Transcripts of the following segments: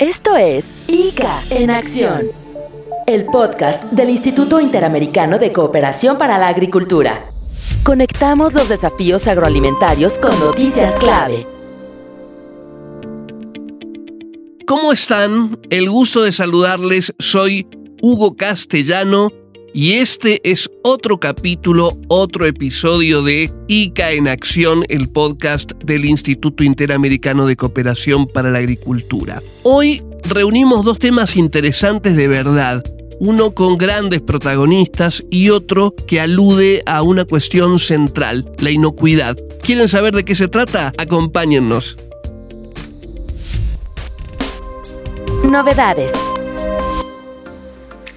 Esto es ICA en Acción, el podcast del Instituto Interamericano de Cooperación para la Agricultura. Conectamos los desafíos agroalimentarios con noticias clave. ¿Cómo están? El gusto de saludarles. Soy Hugo Castellano y este es otro capítulo, otro episodio de ICA en Acción, el podcast del Instituto Interamericano de Cooperación para la Agricultura. Hoy reunimos dos temas interesantes de verdad, uno con grandes protagonistas y otro que alude a una cuestión central, la inocuidad. ¿Quieren saber de qué se trata? Acompáñennos. Novedades.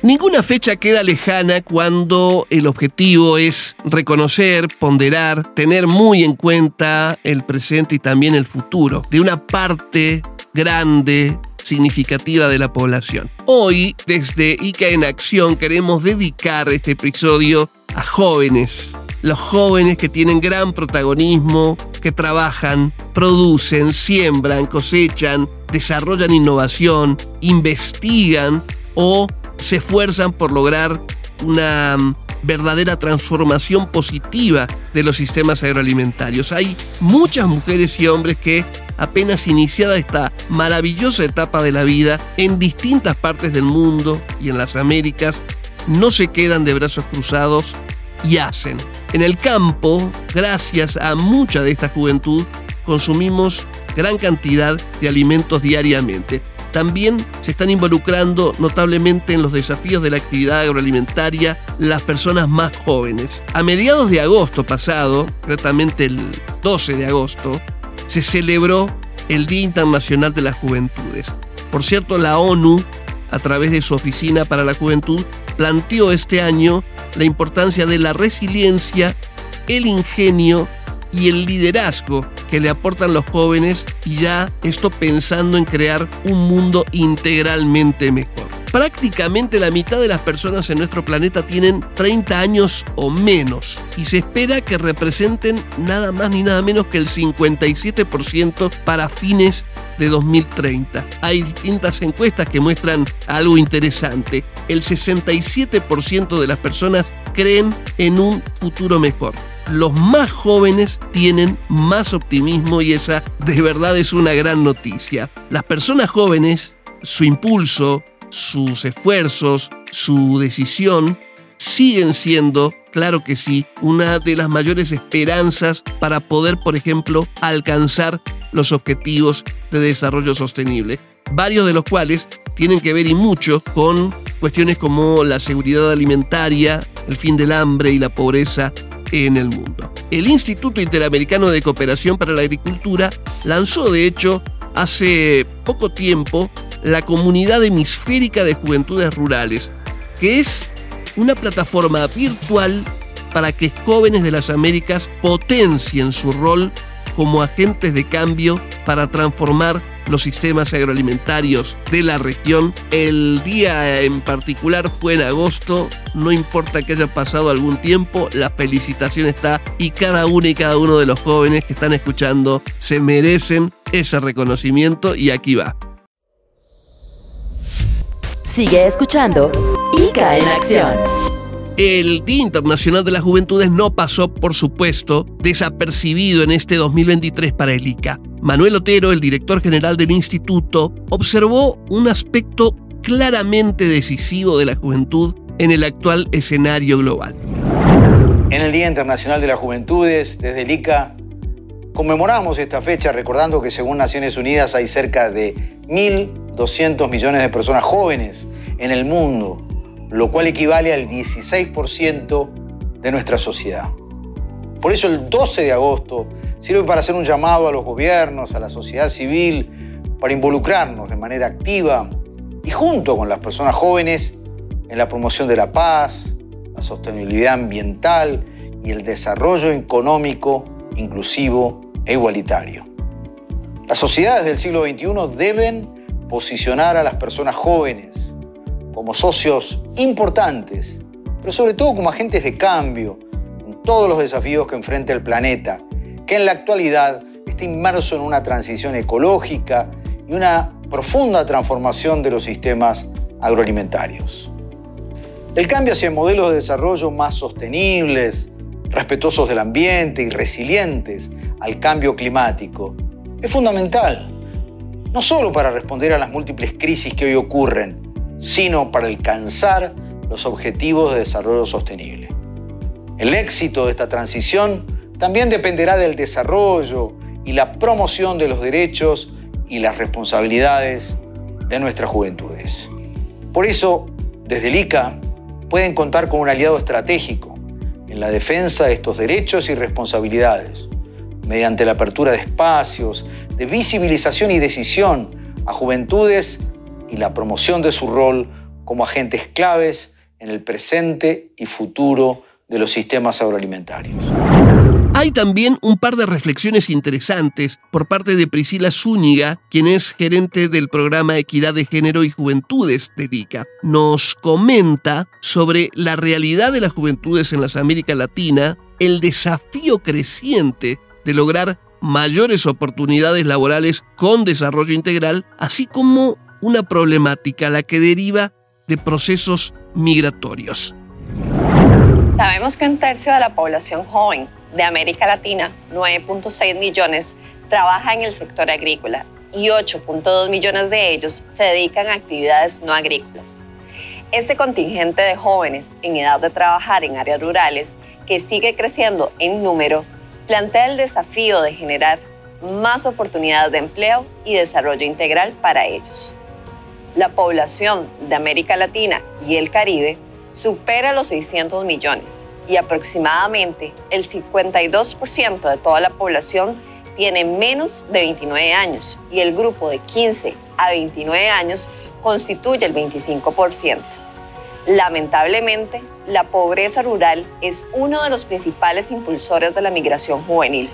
Ninguna fecha queda lejana cuando el objetivo es reconocer, ponderar, tener muy en cuenta el presente y también el futuro de una parte grande, significativa de la población. Hoy, desde ICA en Acción, queremos dedicar este episodio a jóvenes. Los jóvenes que tienen gran protagonismo, que trabajan, producen, siembran, cosechan, desarrollan innovación, investigan o se esfuerzan por lograr una mm, verdadera transformación positiva de los sistemas agroalimentarios. Hay muchas mujeres y hombres que apenas iniciada esta maravillosa etapa de la vida en distintas partes del mundo y en las Américas, no se quedan de brazos cruzados y hacen. En el campo, gracias a mucha de esta juventud, consumimos gran cantidad de alimentos diariamente también se están involucrando notablemente en los desafíos de la actividad agroalimentaria las personas más jóvenes. A mediados de agosto pasado, concretamente el 12 de agosto, se celebró el Día Internacional de las Juventudes. Por cierto, la ONU, a través de su Oficina para la Juventud, planteó este año la importancia de la resiliencia, el ingenio y el liderazgo que le aportan los jóvenes y ya esto pensando en crear un mundo integralmente mejor. Prácticamente la mitad de las personas en nuestro planeta tienen 30 años o menos y se espera que representen nada más ni nada menos que el 57% para fines de 2030. Hay distintas encuestas que muestran algo interesante. El 67% de las personas creen en un futuro mejor los más jóvenes tienen más optimismo y esa de verdad es una gran noticia. Las personas jóvenes, su impulso, sus esfuerzos, su decisión, siguen siendo, claro que sí, una de las mayores esperanzas para poder, por ejemplo, alcanzar los objetivos de desarrollo sostenible, varios de los cuales tienen que ver y mucho con cuestiones como la seguridad alimentaria, el fin del hambre y la pobreza en el mundo. El Instituto Interamericano de Cooperación para la Agricultura lanzó, de hecho, hace poco tiempo la Comunidad Hemisférica de Juventudes Rurales, que es una plataforma virtual para que jóvenes de las Américas potencien su rol como agentes de cambio para transformar los sistemas agroalimentarios de la región. El día en particular fue en agosto, no importa que haya pasado algún tiempo, la felicitación está y cada uno y cada uno de los jóvenes que están escuchando se merecen ese reconocimiento y aquí va. Sigue escuchando ICA en acción. El Día Internacional de las Juventudes no pasó, por supuesto, desapercibido en este 2023 para el ICA. Manuel Otero, el director general del instituto, observó un aspecto claramente decisivo de la juventud en el actual escenario global. En el Día Internacional de las Juventudes, desde el ICA, conmemoramos esta fecha recordando que según Naciones Unidas hay cerca de 1.200 millones de personas jóvenes en el mundo lo cual equivale al 16% de nuestra sociedad. Por eso el 12 de agosto sirve para hacer un llamado a los gobiernos, a la sociedad civil, para involucrarnos de manera activa y junto con las personas jóvenes en la promoción de la paz, la sostenibilidad ambiental y el desarrollo económico inclusivo e igualitario. Las sociedades del siglo XXI deben posicionar a las personas jóvenes como socios importantes, pero sobre todo como agentes de cambio en todos los desafíos que enfrenta el planeta, que en la actualidad está inmerso en una transición ecológica y una profunda transformación de los sistemas agroalimentarios. El cambio hacia modelos de desarrollo más sostenibles, respetuosos del ambiente y resilientes al cambio climático es fundamental, no solo para responder a las múltiples crisis que hoy ocurren, sino para alcanzar los objetivos de desarrollo sostenible. El éxito de esta transición también dependerá del desarrollo y la promoción de los derechos y las responsabilidades de nuestras juventudes. Por eso, desde el ICA pueden contar con un aliado estratégico en la defensa de estos derechos y responsabilidades, mediante la apertura de espacios de visibilización y decisión a juventudes y la promoción de su rol como agentes claves en el presente y futuro de los sistemas agroalimentarios. Hay también un par de reflexiones interesantes por parte de Priscila Zúñiga, quien es gerente del programa Equidad de Género y Juventudes de ICA. Nos comenta sobre la realidad de las juventudes en las América Latina, el desafío creciente de lograr mayores oportunidades laborales con desarrollo integral, así como una problemática la que deriva de procesos migratorios. Sabemos que un tercio de la población joven de América Latina, 9.6 millones, trabaja en el sector agrícola y 8.2 millones de ellos se dedican a actividades no agrícolas. Este contingente de jóvenes en edad de trabajar en áreas rurales, que sigue creciendo en número, plantea el desafío de generar más oportunidades de empleo y desarrollo integral para ellos. La población de América Latina y el Caribe supera los 600 millones y aproximadamente el 52% de toda la población tiene menos de 29 años y el grupo de 15 a 29 años constituye el 25%. Lamentablemente, la pobreza rural es uno de los principales impulsores de la migración juvenil.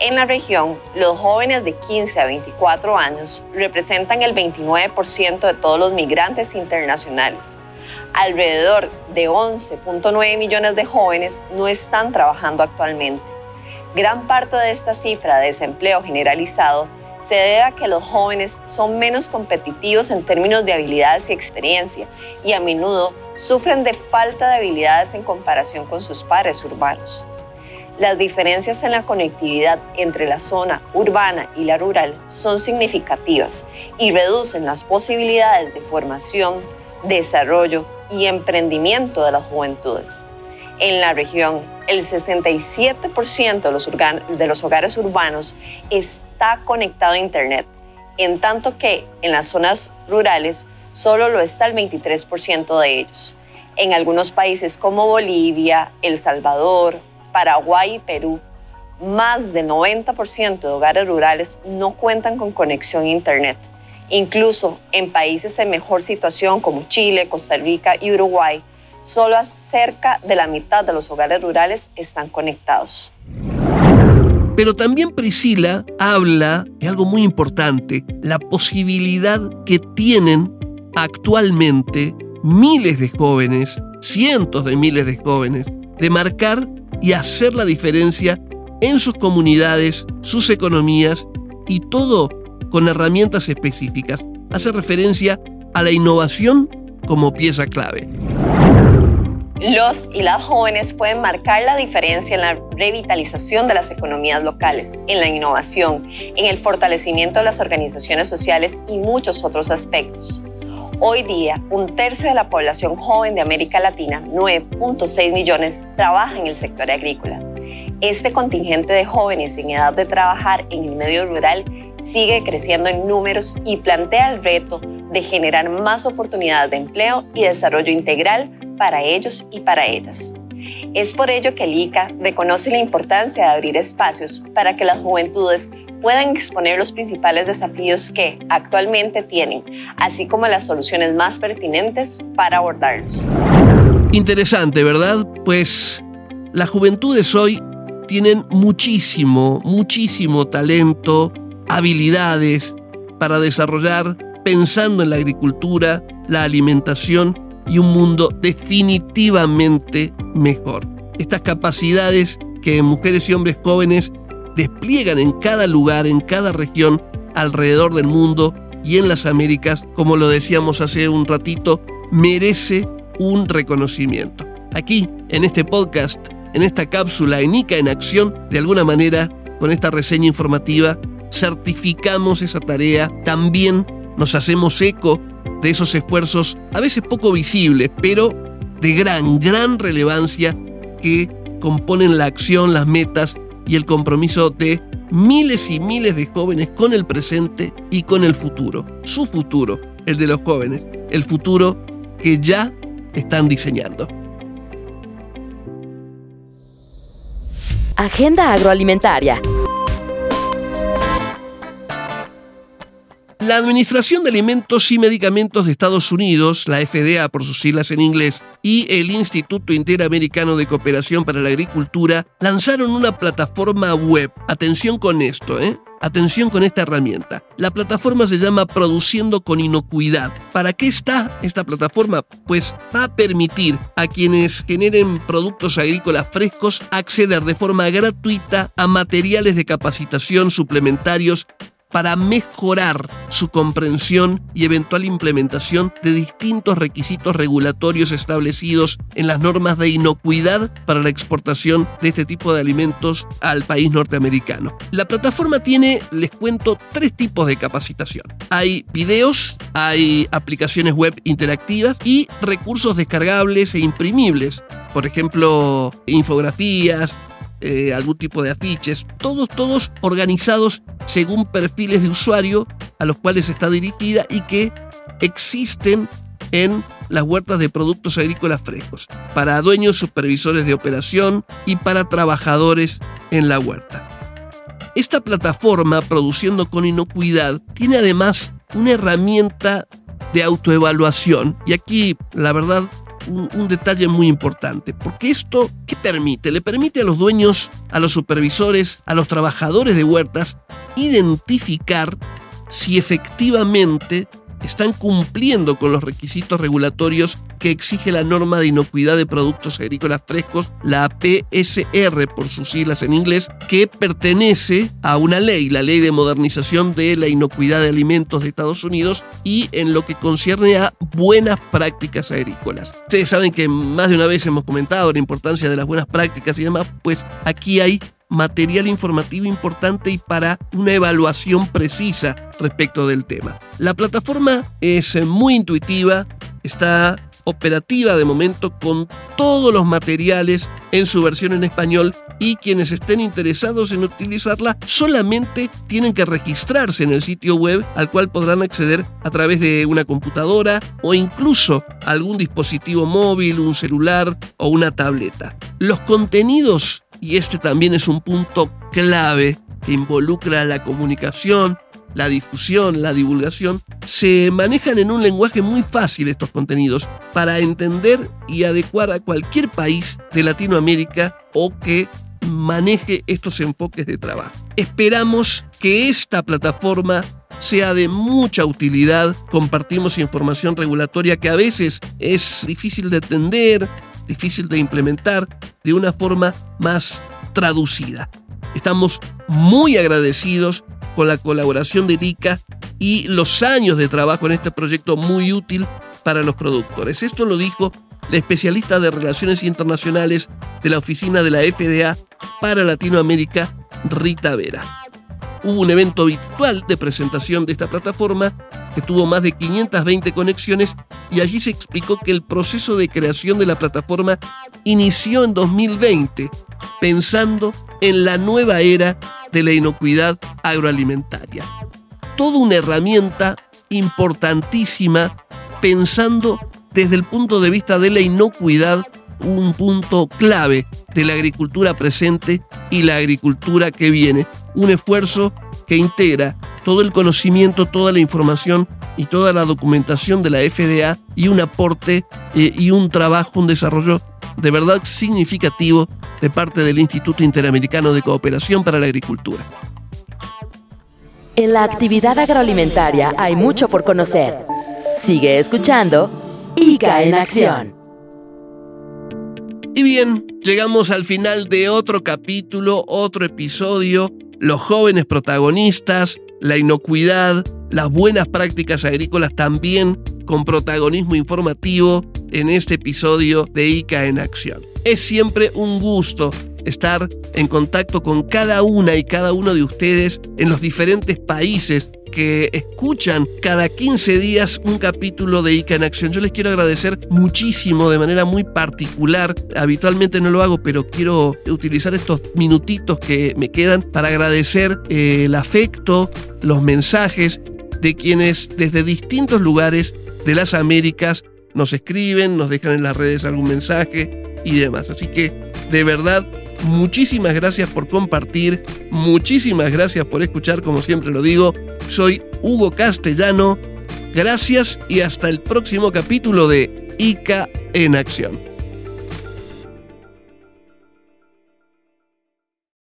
En la región, los jóvenes de 15 a 24 años representan el 29% de todos los migrantes internacionales alrededor de 11.9 millones de jóvenes no están trabajando actualmente. Gran parte de esta cifra de desempleo generalizado se debe a que los jóvenes son menos competitivos en términos de habilidades y experiencia y a menudo sufren de falta de habilidades en comparación con sus pares urbanos. Las diferencias en la conectividad entre la zona urbana y la rural son significativas y reducen las posibilidades de formación, desarrollo y emprendimiento de las juventudes. En la región, el 67% de los, hogares urbanos está conectado a Internet, en tanto que en las zonas rurales solo lo está el 23% de ellos. En algunos países como Bolivia, El Salvador, Paraguay y Perú, más del 90% de hogares rurales no cuentan con conexión a Internet. Incluso en países en mejor situación como Chile, Costa Rica y Uruguay, solo cerca de la mitad de los hogares rurales están conectados. Pero también Priscila habla de algo muy importante, la posibilidad que tienen actualmente miles de jóvenes, cientos de miles de jóvenes, de marcar y hacer la diferencia en sus comunidades, sus economías y todo con herramientas específicas. Hace referencia a la innovación como pieza clave. Los y las jóvenes pueden marcar la diferencia en la revitalización de las economías locales, en la innovación, en el fortalecimiento de las organizaciones sociales y muchos otros aspectos. Hoy día, un tercio de la población joven de América Latina, 9.6 millones, trabaja en el sector agrícola. Este contingente de jóvenes en edad de trabajar en el medio rural sigue creciendo en números y plantea el reto de generar más oportunidades de empleo y desarrollo integral para ellos y para ellas. Es por ello que el ICA reconoce la importancia de abrir espacios para que las juventudes puedan exponer los principales desafíos que actualmente tienen, así como las soluciones más pertinentes para abordarlos. Interesante, ¿verdad? Pues las juventudes hoy tienen muchísimo, muchísimo talento, habilidades para desarrollar pensando en la agricultura, la alimentación y un mundo definitivamente mejor. Estas capacidades que mujeres y hombres jóvenes despliegan en cada lugar, en cada región alrededor del mundo, y en las Américas, como lo decíamos hace un ratito, merece un reconocimiento. Aquí, en este podcast, en esta cápsula en ICA en acción, de alguna manera, con esta reseña informativa, certificamos esa tarea, también nos hacemos eco de esos esfuerzos a veces poco visibles, pero de gran, gran relevancia que componen la acción, las metas y el compromiso de miles y miles de jóvenes con el presente y con el futuro. Su futuro, el de los jóvenes, el futuro que ya están diseñando. Agenda agroalimentaria. La Administración de Alimentos y Medicamentos de Estados Unidos, la FDA por sus siglas en inglés, y el Instituto Interamericano de Cooperación para la Agricultura lanzaron una plataforma web. Atención con esto, ¿eh? Atención con esta herramienta. La plataforma se llama Produciendo con Inocuidad. ¿Para qué está esta plataforma? Pues va a permitir a quienes generen productos agrícolas frescos acceder de forma gratuita a materiales de capacitación suplementarios para mejorar su comprensión y eventual implementación de distintos requisitos regulatorios establecidos en las normas de inocuidad para la exportación de este tipo de alimentos al país norteamericano. La plataforma tiene, les cuento, tres tipos de capacitación. Hay videos, hay aplicaciones web interactivas y recursos descargables e imprimibles. Por ejemplo, infografías, eh, algún tipo de afiches, todos, todos organizados según perfiles de usuario a los cuales está dirigida y que existen en las huertas de productos agrícolas frescos, para dueños, supervisores de operación y para trabajadores en la huerta. Esta plataforma, produciendo con inocuidad, tiene además una herramienta de autoevaluación y aquí, la verdad, un, detalle muy importante, porque esto, ¿qué permite? Le permite a los dueños, a los supervisores, a los trabajadores de huertas, identificar si efectivamente están cumpliendo con los requisitos regulatorios que exige la norma de inocuidad de productos agrícolas frescos, la PSR por sus siglas en inglés, que pertenece a una ley, la Ley de Modernización de la Inocuidad de Alimentos de Estados Unidos y en lo que concierne a buenas prácticas agrícolas. Ustedes saben que más de una vez hemos comentado la importancia de las buenas prácticas y demás, pues aquí hay material informativo importante y para una evaluación precisa respecto del tema. La plataforma es muy intuitiva, está operativa de momento con todos los materiales en su versión en español y quienes estén interesados en utilizarla solamente tienen que registrarse en el sitio web al cual podrán acceder a través de una computadora o incluso algún dispositivo móvil, un celular o una tableta. Los contenidos y este también es un punto clave que involucra la comunicación, la difusión, la divulgación, se manejan en un lenguaje muy fácil estos contenidos para entender y adecuar a cualquier país de Latinoamérica o que maneje estos enfoques de trabajo. Esperamos que esta plataforma sea de mucha utilidad. Compartimos información regulatoria que a veces es difícil de entender, difícil de implementar de una forma más traducida. Estamos muy agradecidos con la colaboración de ICA y los años de trabajo en este proyecto muy útil para los productores. Esto lo dijo la especialista de Relaciones Internacionales de la Oficina de la FDA para Latinoamérica, Rita Vera hubo un evento virtual de presentación de esta plataforma que tuvo más de 520 conexiones y allí se explicó que el proceso de creación de la plataforma inició en 2020, pensando en la nueva era de la inocuidad agroalimentaria. Toda una herramienta importantísima pensando desde el punto de vista de la inocuidad un punto clave de la agricultura presente y la agricultura que viene. Un esfuerzo que integra todo el conocimiento, toda la información y toda la documentación de la FDA y un aporte eh, y un trabajo, un desarrollo de verdad significativo de parte del Instituto Interamericano de Cooperación para la Agricultura. En la actividad agroalimentaria hay mucho por conocer. Sigue escuchando ICA en acción. Y bien, llegamos al final de otro capítulo, otro episodio, los jóvenes protagonistas, la inocuidad, las buenas prácticas agrícolas también con protagonismo informativo en este episodio de ICA en Acción. Es siempre un gusto estar en contacto con cada una y cada uno de ustedes en los diferentes países que escuchan cada 15 días un capítulo de ICA en Acción. Yo les quiero agradecer muchísimo de manera muy particular. Habitualmente no lo hago, pero quiero utilizar estos minutitos que me quedan para agradecer eh, el afecto, los mensajes de quienes desde distintos lugares de las Américas nos escriben, nos dejan en las redes algún mensaje y demás. Así que de verdad Muchísimas gracias por compartir, muchísimas gracias por escuchar, como siempre lo digo. Soy Hugo Castellano, gracias y hasta el próximo capítulo de ICA en Acción.